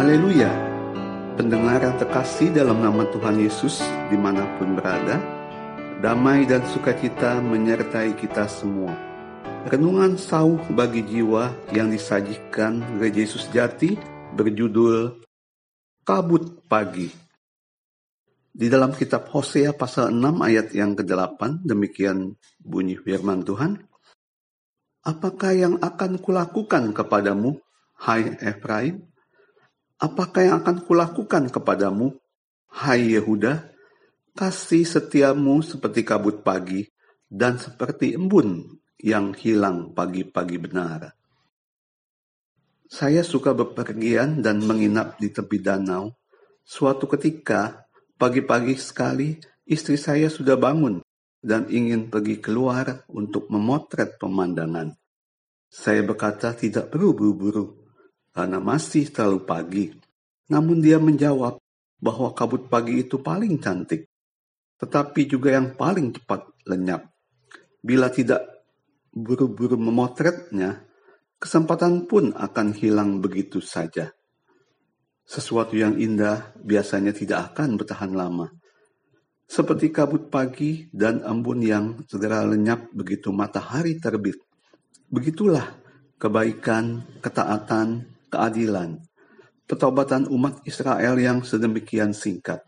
Haleluya! Pendengar yang terkasih dalam nama Tuhan Yesus di mana pun berada, damai dan sukacita menyertai kita semua. Renungan sauh bagi jiwa yang disajikan Gereja Yesus Jati berjudul Kabut Pagi. Di dalam kitab Hosea pasal 6 ayat yang ke-8, demikian bunyi firman Tuhan. Apakah yang akan kulakukan kepadamu, hai Efraim? Apakah yang akan kulakukan kepadamu, hai Yehuda? Kasih setiamu seperti kabut pagi dan seperti embun yang hilang pagi-pagi benar. Saya suka bepergian dan menginap di tepi danau. Suatu ketika, pagi-pagi sekali, istri saya sudah bangun dan ingin pergi keluar untuk memotret pemandangan. Saya berkata tidak perlu buru-buru, karena masih terlalu pagi. Namun dia menjawab bahwa kabut pagi itu paling cantik, tetapi juga yang paling cepat lenyap. Bila tidak buru-buru memotretnya, kesempatan pun akan hilang begitu saja. Sesuatu yang indah biasanya tidak akan bertahan lama. Seperti kabut pagi dan embun yang segera lenyap begitu matahari terbit. Begitulah kebaikan, ketaatan, keadilan, petobatan umat Israel yang sedemikian singkat.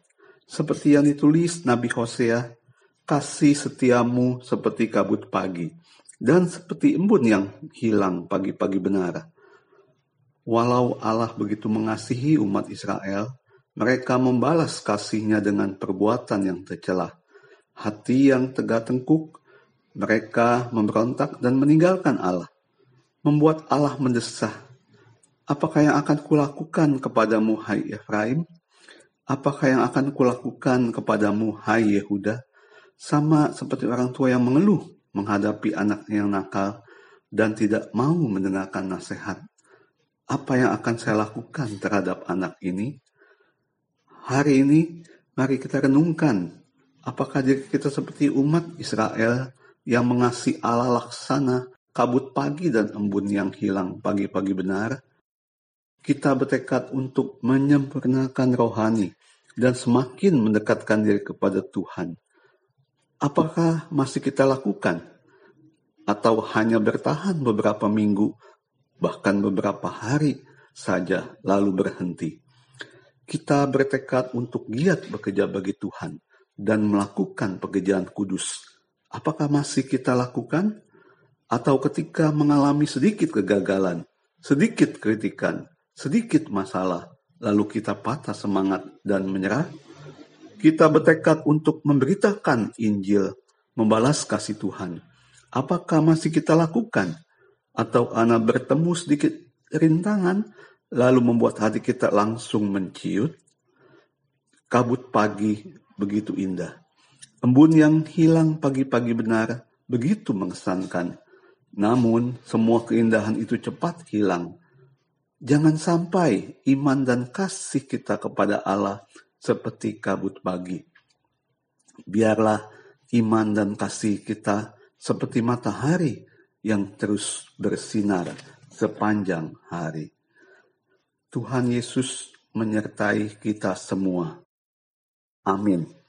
Seperti yang ditulis Nabi Hosea, kasih setiamu seperti kabut pagi, dan seperti embun yang hilang pagi-pagi benar. Walau Allah begitu mengasihi umat Israel, mereka membalas kasihnya dengan perbuatan yang tercelah. Hati yang tegak tengkuk, mereka memberontak dan meninggalkan Allah. Membuat Allah mendesah Apakah yang akan kulakukan kepadamu, hai Efraim? Apakah yang akan kulakukan kepadamu, hai Yehuda? Sama seperti orang tua yang mengeluh menghadapi anaknya yang nakal dan tidak mau mendengarkan nasihat. Apa yang akan saya lakukan terhadap anak ini? Hari ini, mari kita renungkan apakah diri kita seperti umat Israel yang mengasihi Allah laksana kabut pagi dan embun yang hilang pagi-pagi benar? Kita bertekad untuk menyempurnakan rohani dan semakin mendekatkan diri kepada Tuhan. Apakah masih kita lakukan? Atau hanya bertahan beberapa minggu, bahkan beberapa hari saja lalu berhenti? Kita bertekad untuk giat bekerja bagi Tuhan dan melakukan pekerjaan kudus. Apakah masih kita lakukan? Atau ketika mengalami sedikit kegagalan, sedikit kritikan, sedikit masalah, lalu kita patah semangat dan menyerah? Kita bertekad untuk memberitakan Injil, membalas kasih Tuhan. Apakah masih kita lakukan? Atau anak bertemu sedikit rintangan, lalu membuat hati kita langsung menciut? Kabut pagi begitu indah. Embun yang hilang pagi-pagi benar begitu mengesankan. Namun semua keindahan itu cepat hilang Jangan sampai iman dan kasih kita kepada Allah seperti kabut pagi. Biarlah iman dan kasih kita seperti matahari yang terus bersinar sepanjang hari. Tuhan Yesus menyertai kita semua. Amin.